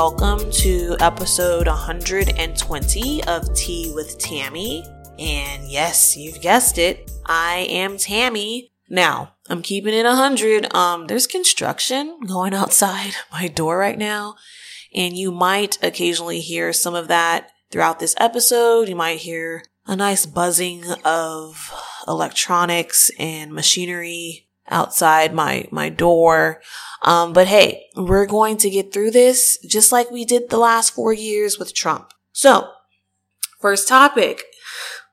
welcome to episode 120 of Tea with Tammy. And yes, you've guessed it, I am Tammy. Now, I'm keeping it 100. Um, there's construction going outside my door right now, and you might occasionally hear some of that throughout this episode. You might hear a nice buzzing of electronics and machinery outside my, my door. Um, but hey, we're going to get through this just like we did the last four years with Trump. So, first topic.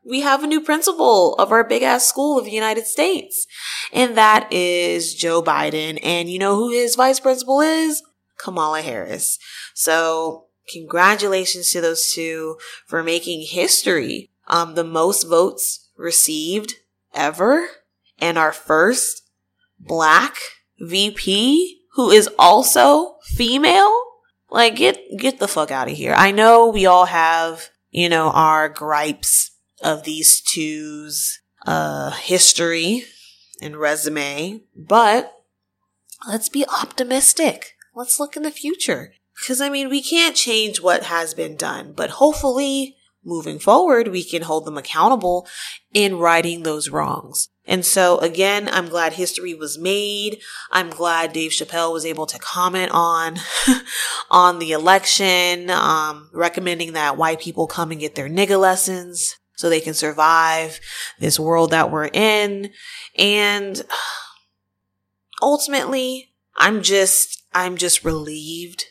We have a new principal of our big ass school of the United States. And that is Joe Biden. And you know who his vice principal is? Kamala Harris. So congratulations to those two for making history. Um, the most votes received ever and our first black VP who is also female. Like get, get the fuck out of here. I know we all have, you know, our gripes of these two's, uh, history and resume, but let's be optimistic. Let's look in the future. Cause I mean, we can't change what has been done, but hopefully moving forward, we can hold them accountable in righting those wrongs. And so again, I'm glad history was made. I'm glad Dave Chappelle was able to comment on, on the election, um, recommending that white people come and get their nigga lessons so they can survive this world that we're in. And ultimately, I'm just, I'm just relieved.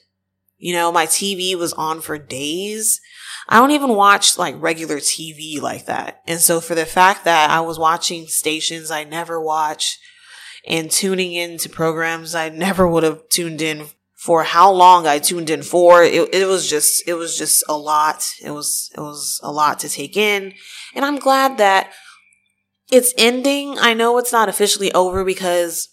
You know, my TV was on for days. I don't even watch like regular TV like that. And so for the fact that I was watching stations I never watch and tuning into programs I never would have tuned in for how long I tuned in for. It, it was just, it was just a lot. It was, it was a lot to take in. And I'm glad that it's ending. I know it's not officially over because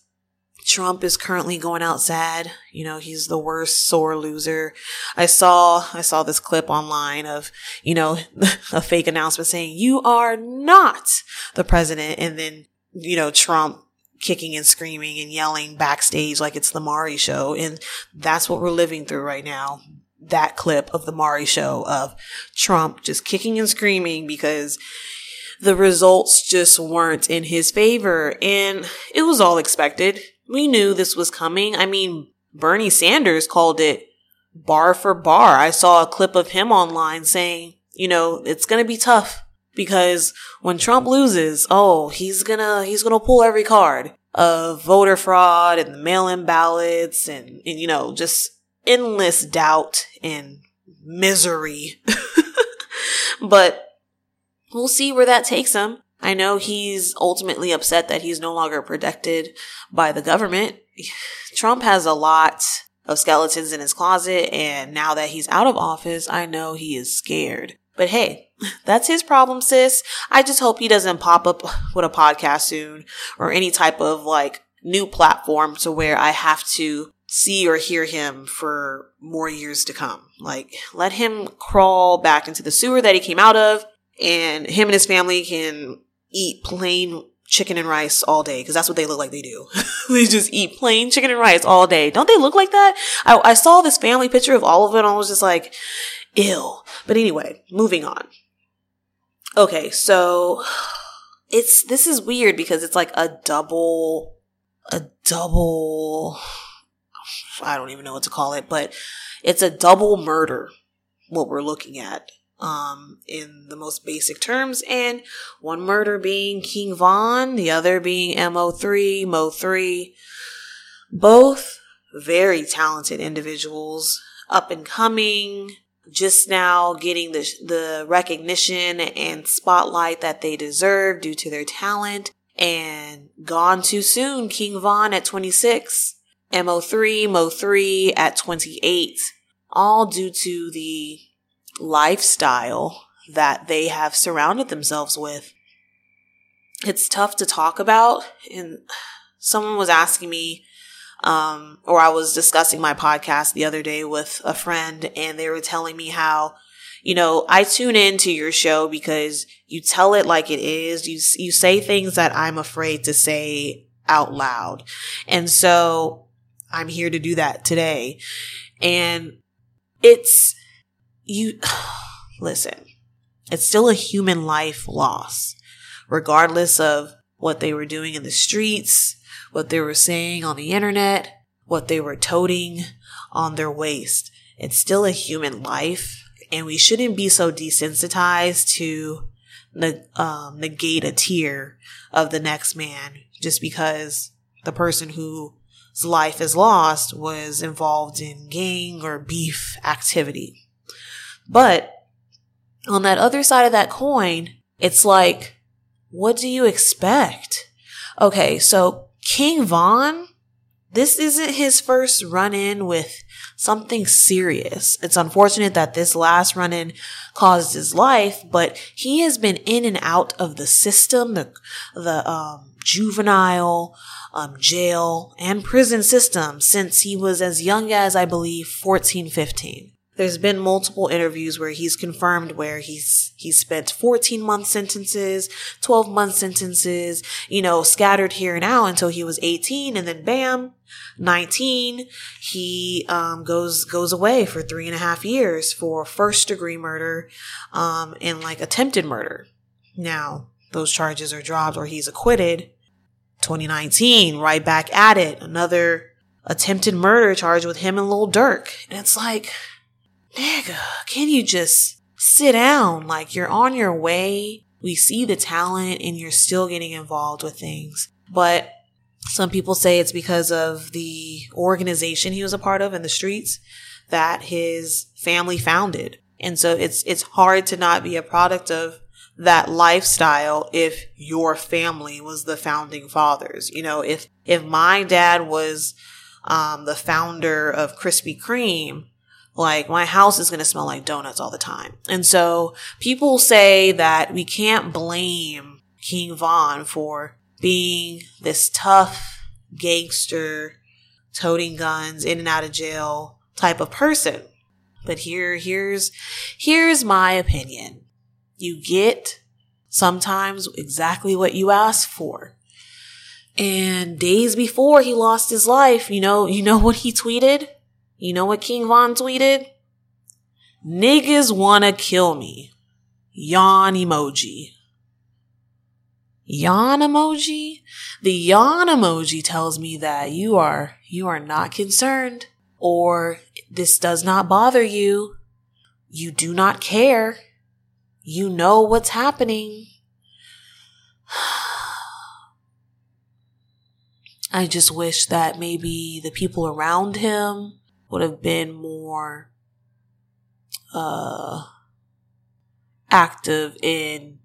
Trump is currently going out sad. You know, he's the worst sore loser. I saw, I saw this clip online of, you know, a fake announcement saying, you are not the president. And then, you know, Trump kicking and screaming and yelling backstage like it's the Maury show. And that's what we're living through right now. That clip of the Maury show of Trump just kicking and screaming because the results just weren't in his favor. And it was all expected. We knew this was coming. I mean, Bernie Sanders called it bar for bar. I saw a clip of him online saying, you know, it's going to be tough because when Trump loses, oh, he's gonna, he's gonna pull every card of voter fraud and the mail-in ballots and, and you know, just endless doubt and misery. but we'll see where that takes him. I know he's ultimately upset that he's no longer protected by the government. Trump has a lot of skeletons in his closet, and now that he's out of office, I know he is scared. But hey, that's his problem, sis. I just hope he doesn't pop up with a podcast soon or any type of like new platform to where I have to see or hear him for more years to come. Like, let him crawl back into the sewer that he came out of, and him and his family can eat plain chicken and rice all day because that's what they look like they do. they just eat plain chicken and rice all day. Don't they look like that? I, I saw this family picture of all of it and I was just like, ill. But anyway, moving on. Okay, so it's this is weird because it's like a double a double I don't even know what to call it, but it's a double murder what we're looking at um in the most basic terms and one murder being King Von, the other being MO3, Mo3. Both very talented individuals, up and coming, just now getting the, the recognition and spotlight that they deserve due to their talent and gone too soon. King Von at 26, MO3, Mo3 at 28, all due to the lifestyle that they have surrounded themselves with. It's tough to talk about and someone was asking me um, or I was discussing my podcast the other day with a friend and they were telling me how, you know, I tune into your show because you tell it like it is. You, you say things that I'm afraid to say out loud. And so I'm here to do that today. And it's, you, listen, it's still a human life loss, regardless of what they were doing in the streets, what they were saying on the internet, what they were toting on their waist. It's still a human life, and we shouldn't be so desensitized to um, negate a tear of the next man just because the person whose life is lost was involved in gang or beef activity. But on that other side of that coin, it's like, what do you expect? Okay, so King Von, this isn't his first run in with something serious. It's unfortunate that this last run in caused his life, but he has been in and out of the system, the, the, um, juvenile, um, jail and prison system since he was as young as, I believe, 14, 15. There's been multiple interviews where he's confirmed where he's he's spent 14 month sentences, 12 month sentences, you know, scattered here and out until he was 18, and then bam, 19, he um, goes goes away for three and a half years for first degree murder, um, and like attempted murder. Now those charges are dropped or he's acquitted. 2019, right back at it, another attempted murder charge with him and Lil Durk, and it's like nigga, can you just sit down? Like you're on your way. We see the talent and you're still getting involved with things. But some people say it's because of the organization he was a part of in the streets that his family founded. And so it's, it's hard to not be a product of that lifestyle if your family was the founding fathers. You know, if, if my dad was, um, the founder of Krispy Kreme, like my house is going to smell like donuts all the time. And so people say that we can't blame King Von for being this tough gangster, toting guns, in and out of jail type of person. But here, here's, here's my opinion. You get sometimes exactly what you ask for. And days before he lost his life, you know, you know what he tweeted? You know what King Von tweeted? Niggas wanna kill me. Yawn emoji. Yawn emoji? The yawn emoji tells me that you are, you are not concerned or this does not bother you. You do not care. You know what's happening. I just wish that maybe the people around him would have been more uh active in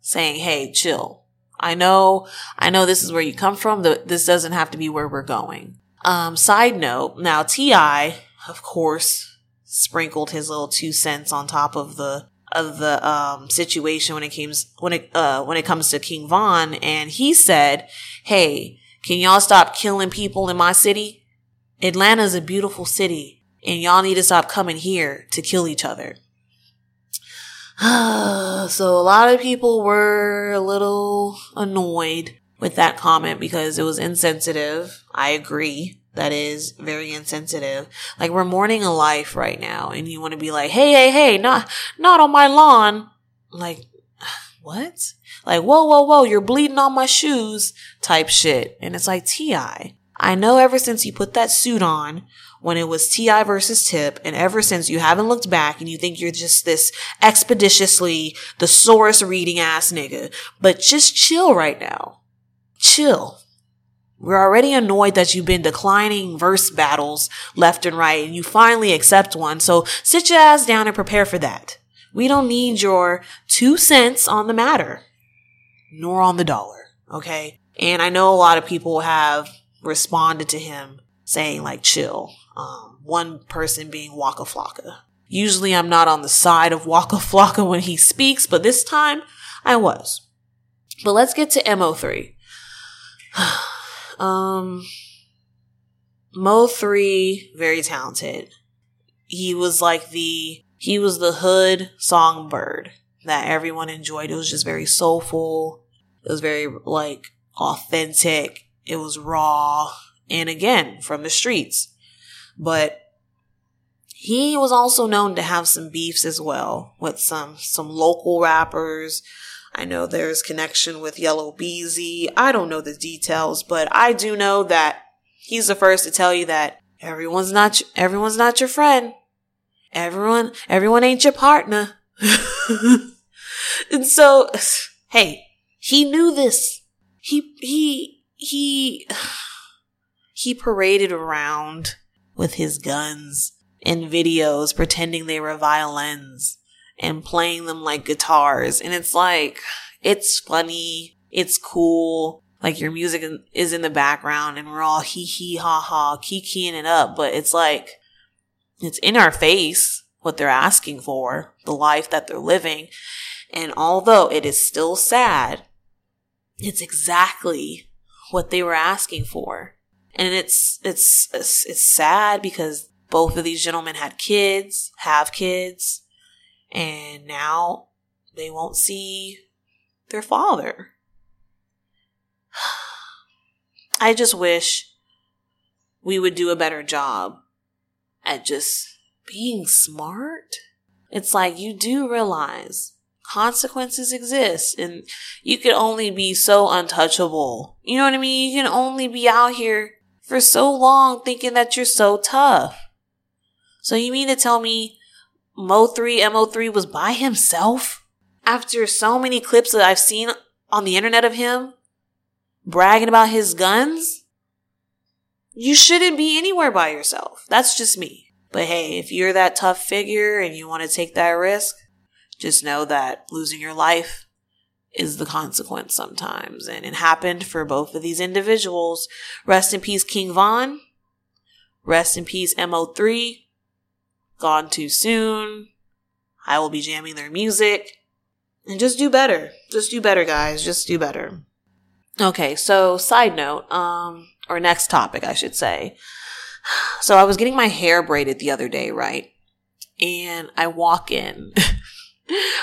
saying, "Hey, chill. I know, I know this is where you come from. This doesn't have to be where we're going." Um, side note, now T.I., of course, sprinkled his little two cents on top of the of the um, situation when it comes when it uh, when it comes to King Von, and he said, "Hey, can y'all stop killing people in my city? Atlanta's a beautiful city, and y'all need to stop coming here to kill each other. so a lot of people were a little annoyed with that comment because it was insensitive. I agree. That is very insensitive. Like we're mourning a life right now and you want to be like, Hey, hey, hey, not, not on my lawn. Like, what? Like, whoa, whoa, whoa, you're bleeding on my shoes type shit. And it's like, T.I., I know ever since you put that suit on when it was T.I. versus Tip, and ever since you haven't looked back and you think you're just this expeditiously thesaurus reading ass nigga. But just chill right now. Chill. We're already annoyed that you've been declining verse battles left and right, and you finally accept one. So sit your ass down and prepare for that. We don't need your two cents on the matter, nor on the dollar. Okay. And I know a lot of people have responded to him saying like chill. Um, one person being Waka Flocka. Usually I'm not on the side of Waka Flocka when he speaks, but this time I was. But let's get to Mo3. um, Mo3, very talented. He was like the, he was the hood songbird that everyone enjoyed. It was just very soulful. It was very like authentic. It was raw and again from the streets. But he was also known to have some beefs as well with some some local rappers. I know there's connection with Yella Beezy. I don't know the details, but I do know that he's the first to tell you that everyone's not everyone's not your friend. Everyone everyone ain't your partner. and so hey, he knew this. He he he he paraded around with his guns in videos pretending they were violins and playing them like guitars. And it's like, it's funny. It's cool. Like your music is in the background and we're all hee hee ha ha kikiing it up. But it's like, it's in our face what they're asking for, the life that they're living. And although it is still sad, it's exactly what they were asking for. And it's, it's, it's, it's sad because both of these gentlemen had kids, have kids, and now they won't see their father. I just wish we would do a better job at just being smart. It's like you do realize consequences exist and you can only be so untouchable. You know what I mean? You can only be out here for so long thinking that you're so tough. So you mean to tell me Mo3 MO3 was by himself? After so many clips that I've seen on the internet of him bragging about his guns? You shouldn't be anywhere by yourself. That's just me. But hey, if you're that tough figure and you want to take that risk, just know that losing your life is the consequence sometimes. And it happened for both of these individuals. Rest in peace, King Von. Rest in peace, MO3 gone too soon. I will be jamming their music. And just do better. Just do better, guys. Just do better. Okay, so side note, um, or next topic, I should say. So I was getting my hair braided the other day, right? And I walk in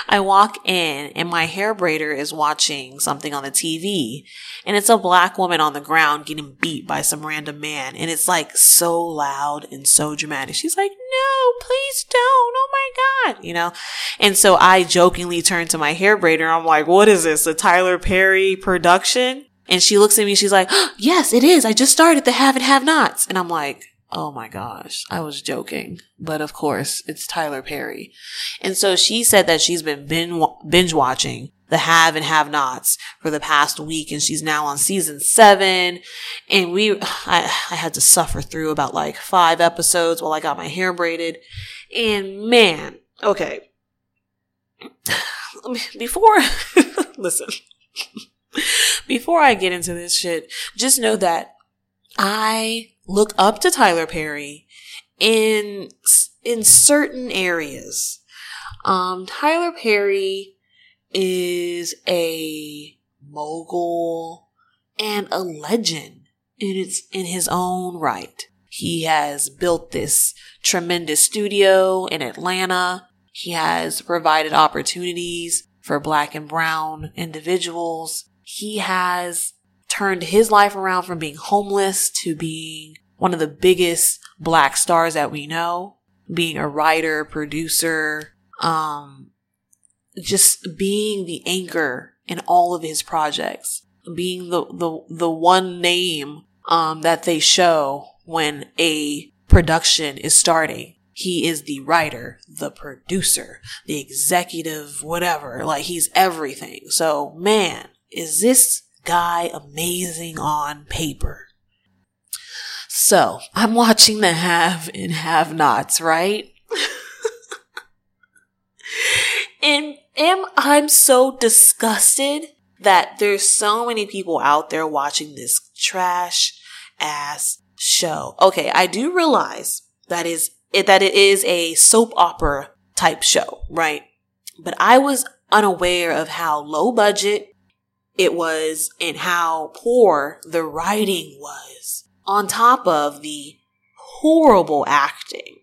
I walk in and my hair braider is watching something on the TV and it's a black woman on the ground getting beat by some random man and it's like so loud and so dramatic. She's like, no, please don't. Oh my God. You know? And so I jokingly turn to my hair braider. I'm like, what is this? A Tyler Perry production? And she looks at me. She's like, oh, yes, it is. I just started the have and have nots. And I'm like, Oh my gosh, I was joking. But of course, it's Tyler Perry. And so she said that she's been binge watching the have and have nots for the past week and she's now on season seven. And we, I, I had to suffer through about like five episodes while I got my hair braided. And man, okay. Before, listen, before I get into this shit, just know that I look up to Tyler Perry in in certain areas. Um, Tyler Perry is a mogul and a legend in its in his own right. He has built this tremendous studio in Atlanta. He has provided opportunities for black and brown individuals. He has turned his life around from being homeless to being one of the biggest black stars that we know, being a writer, producer, um, just being the anchor in all of his projects, being the, the, the one name, um, that they show when a production is starting. He is the writer, the producer, the executive, whatever. Like he's everything. So man, is this guy amazing on paper? So I'm watching the have and have nots, right? and am I'm so disgusted that there's so many people out there watching this trash ass show. Okay, I do realize that is that it is a soap opera type show, right? But I was unaware of how low budget it was and how poor the writing was on top of the horrible acting.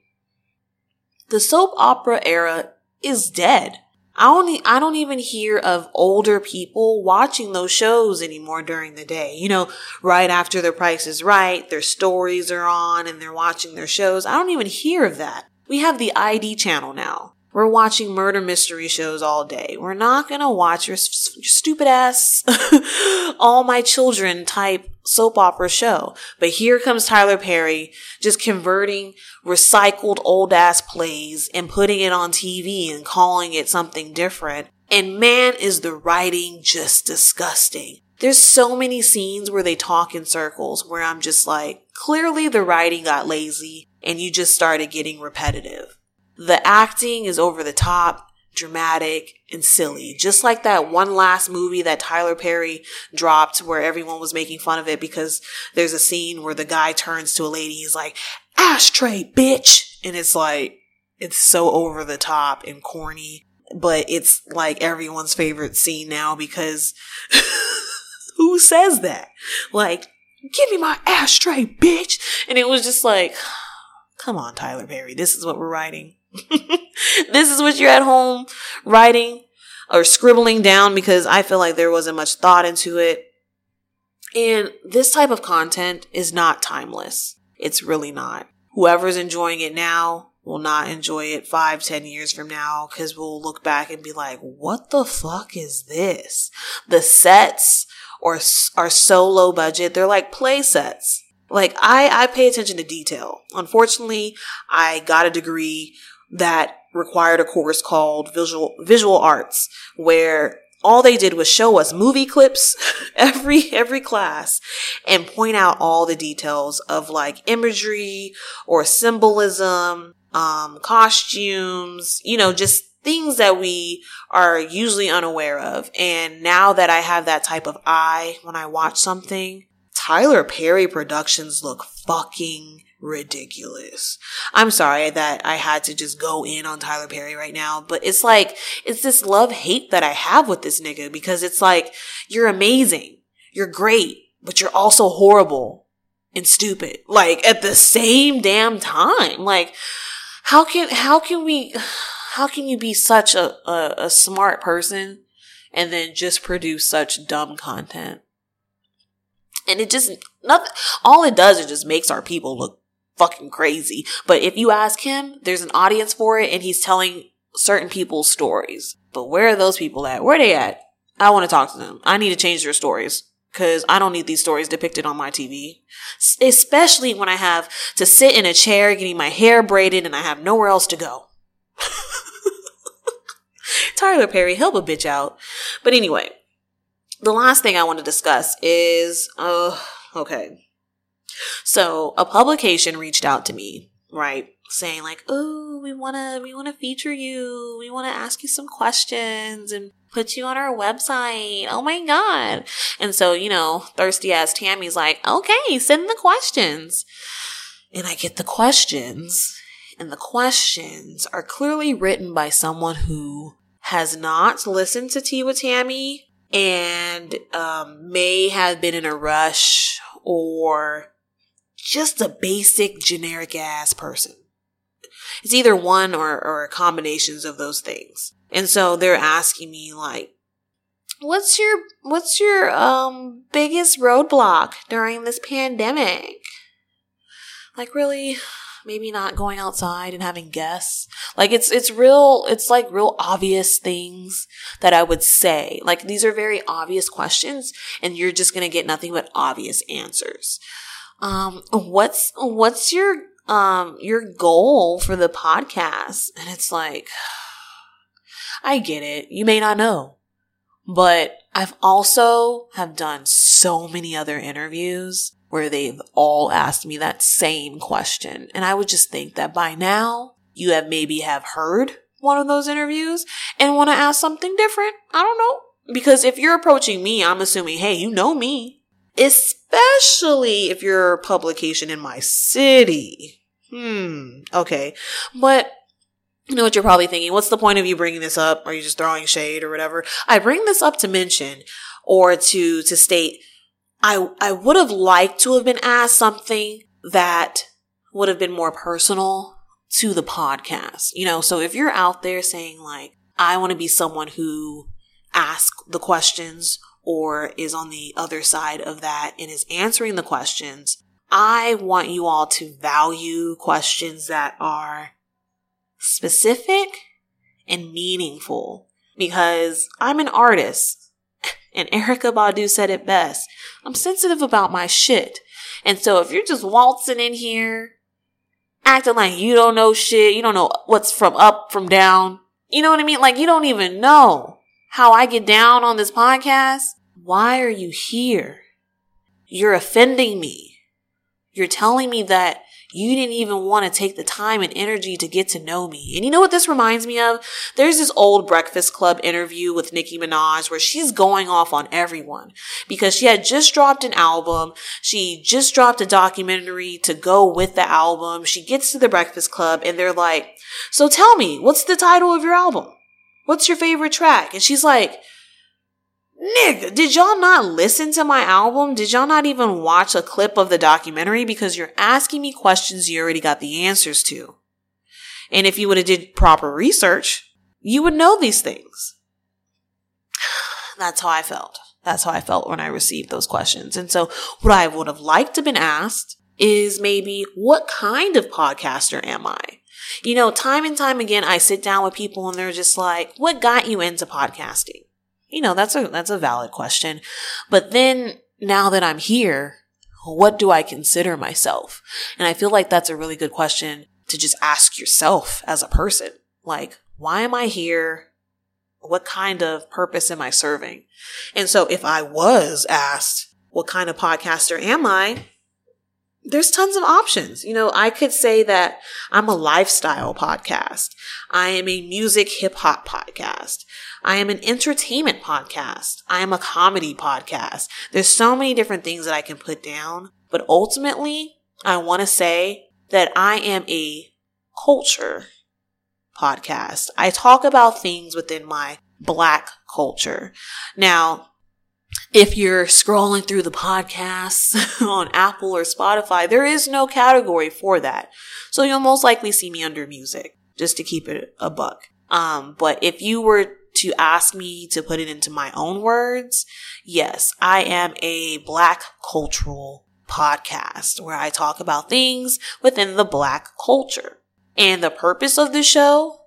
The soap opera era is dead. I don't, I don't even hear of older people watching those shows anymore during the day. You know, right after The Price is Right, their stories are on and they're watching their shows. I don't even hear of that. We have the ID channel now. We're watching murder mystery shows all day. We're not gonna watch your, your stupid ass, all my children type soap opera show. But here comes Tyler Perry just converting recycled old ass plays and putting it on TV and calling it something different. And man, is the writing just disgusting. There's so many scenes where they talk in circles where I'm just like, clearly the writing got lazy and you just started getting repetitive. The acting is over the top, dramatic, and silly. Just like that one last movie that Tyler Perry dropped where everyone was making fun of it because there's a scene where the guy turns to a lady, he's like, ashtray, bitch! And it's like, it's so over the top and corny, but it's like everyone's favorite scene now because who says that? Like, give me my ashtray, bitch! And it was just like, come on, Tyler Perry, this is what we're writing. this is what you're at home writing or scribbling down because I feel like there wasn't much thought into it. And this type of content is not timeless. It's really not. Whoever's enjoying it now will not enjoy it five, ten years from now because we'll look back and be like, what the fuck is this? The sets are, are so low budget. They're like play sets. Like I, I pay attention to detail. Unfortunately, I got a degree that required a course called visual visual arts where all they did was show us movie clips every every class and point out all the details of like imagery or symbolism um costumes you know just things that we are usually unaware of. And now that i have that type of eye when i watch something tyler perry productions look fucking ridiculous. I'm sorry that I had to just go in on Tyler Perry right now, but it's like, it's this love hate that I have with this nigga because it's like, you're amazing. You're great, but you're also horrible and stupid. Like at the same damn time. Like, how can, how can we, how can you be such a, a, a smart person and then just produce such dumb content? And it just, nothing, all it does is just makes our people look fucking crazy. But if you ask him, there's an audience for it and he's telling certain people's stories. But where are those people at? Where are they at? I want to talk to them. I need to change their stories because I don't need these stories depicted on my TV. Especially when I have to sit in a chair getting my hair braided and I have nowhere else to go. Tyler Perry, help a bitch out. But anyway, the last thing I want to discuss is, uh, okay. So a publication reached out to me, right? Saying like, oh, we want to, we want to feature you. We want to ask you some questions and put you on our website. Oh my God. And so, you know, thirsty ass Tammy's like, okay, send the questions. And I get the questions and the questions are clearly written by someone who has not listened to Tea with Tammy and um, may have been in a rush or just a basic generic ass person. It's either one or, or combinations of those things. And so they're asking me like, what's your, what's your, um, biggest roadblock during this pandemic? Like really, maybe not going outside and having guests. Like it's, it's real, it's like real obvious things that I would say. Like these are very obvious questions and you're just going to get nothing but obvious answers um, what's, what's your, um, your goal for the podcast? And it's like, I get it. You may not know, but I've also have done so many other interviews where they've all asked me that same question. And I would just think that by now you have maybe have heard one of those interviews and want to ask something different. I don't know. Because if you're approaching me, I'm assuming, hey, you know me especially if you're a publication in my city. Hmm. Okay. But you know what you're probably thinking? What's the point of you bringing this up? Are you just throwing shade or whatever? I bring this up to mention or to, to state I, I would have liked to have been asked something that would have been more personal to the podcast. You know, so if you're out there saying like, I want to be someone who asks the questions or is on the other side of that and is answering the questions, I want you all to value questions that are specific and meaningful because I'm an artist. And Erykah Badu said it best. I'm sensitive about my shit. And so if you're just waltzing in here, acting like you don't know shit, you don't know what's from up, from down, you know what I mean? Like you don't even know how I get down on this podcast. Why are you here? You're offending me. You're telling me that you didn't even want to take the time and energy to get to know me. And you know what this reminds me of? There's this old Breakfast Club interview with Nicki Minaj where she's going off on everyone because she had just dropped an album. She just dropped a documentary to go with the album. She gets to the Breakfast Club and they're like, so tell me, what's the title of your album? What's your favorite track? And she's like, Nigga, did y'all not listen to my album? Did y'all not even watch a clip of the documentary? Because you're asking me questions you already got the answers to. And if you would have did proper research, you would know these things. That's how I felt. That's how I felt when I received those questions. And so what I would have liked to have been asked is maybe what kind of podcaster am I? You know, time and time again, I sit down with people and they're just like, what got you into podcasting? You know, that's a, that's a valid question. But then now that I'm here, what do I consider myself? And I feel like that's a really good question to just ask yourself as a person. Like, why am I here? What kind of purpose am I serving? And so if I was asked, what kind of podcaster am I? There's tons of options. You know, I could say that I'm a lifestyle podcast. I am a music hip hop podcast. I am an entertainment podcast. I am a comedy podcast. There's so many different things that I can put down, but ultimately I want to say that I am a culture podcast. I talk about things within my black culture. Now, if you're scrolling through the podcasts on Apple or Spotify, there is no category for that. So you'll most likely see me under music, just to keep it a buck. Um, but if you were to ask me to put it into my own words, yes, I am a black cultural podcast where I talk about things within the black culture. And the purpose of the show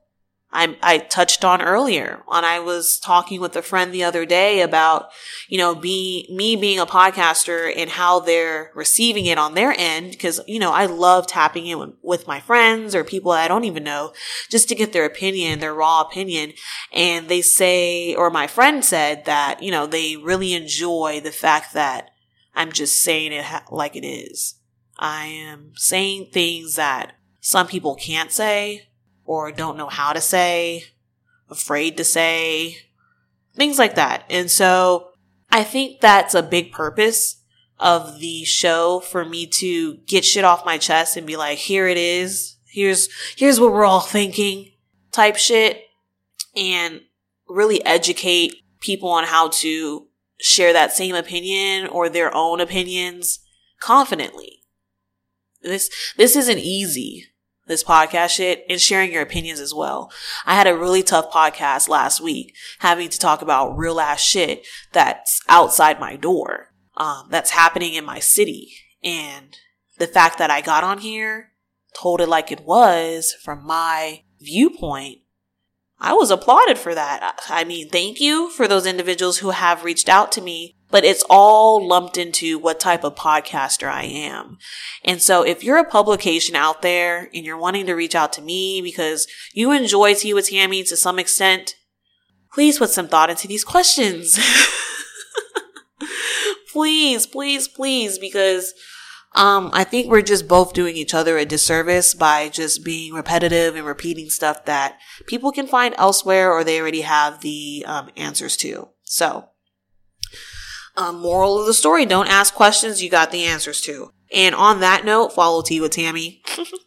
I, I touched on earlier when I was talking with a friend the other day about, you know, be, me being a podcaster and how they're receiving it on their end. Cause, you know, I love tapping in with, with my friends or people I don't even know just to get their opinion, their raw opinion. And they say, or my friend said that, you know, they really enjoy the fact that I'm just saying it ha- like it is. I am saying things that some people can't say or don't know how to say, afraid to say, things like that. And so I think that's a big purpose of the show for me to get shit off my chest and be like, here it is. Here's, here's what we're all thinking type shit and really educate people on how to share that same opinion or their own opinions confidently. This, this isn't easy this podcast shit and sharing your opinions as well. I had a really tough podcast last week having to talk about real ass shit that's outside my door, um, that's happening in my city. And the fact that I got on here, told it like it was from my viewpoint, I was applauded for that. I mean, thank you for those individuals who have reached out to me but it's all lumped into what type of podcaster I am. And so if you're a publication out there and you're wanting to reach out to me because you enjoy Tea with Tammy to some extent, please put some thought into these questions. please, please, please, because um, I think we're just both doing each other a disservice by just being repetitive and repeating stuff that people can find elsewhere or they already have the um, answers to. So um, moral of the story, don't ask questions you got the answers to. And on that note, follow Tea with Tammy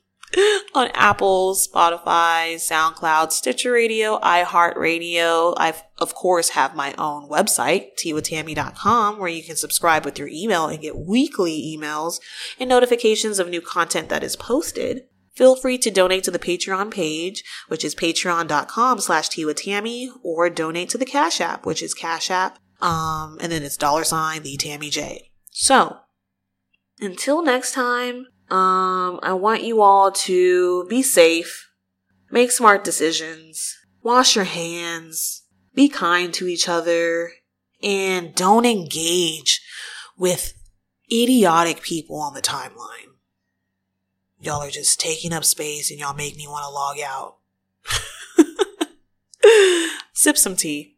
on Apple, Spotify, SoundCloud, Stitcher Radio, iHeartRadio. I, of course, have my own website, teawithtammy.com, where you can subscribe with your email and get weekly emails and notifications of new content that is posted. Feel free to donate to the Patreon page, which is patreon.com slash tea with Tammy, or donate to the Cash App, which is Cash App um, and then it's dollar sign the Tammy J. So until next time, um, I want you all to be safe, Make smart decisions. Wash your hands. Be kind to each other. And don't engage with idiotic people on the timeline. Y'all are just taking up space and y'all make me want to log out. Sip some tea.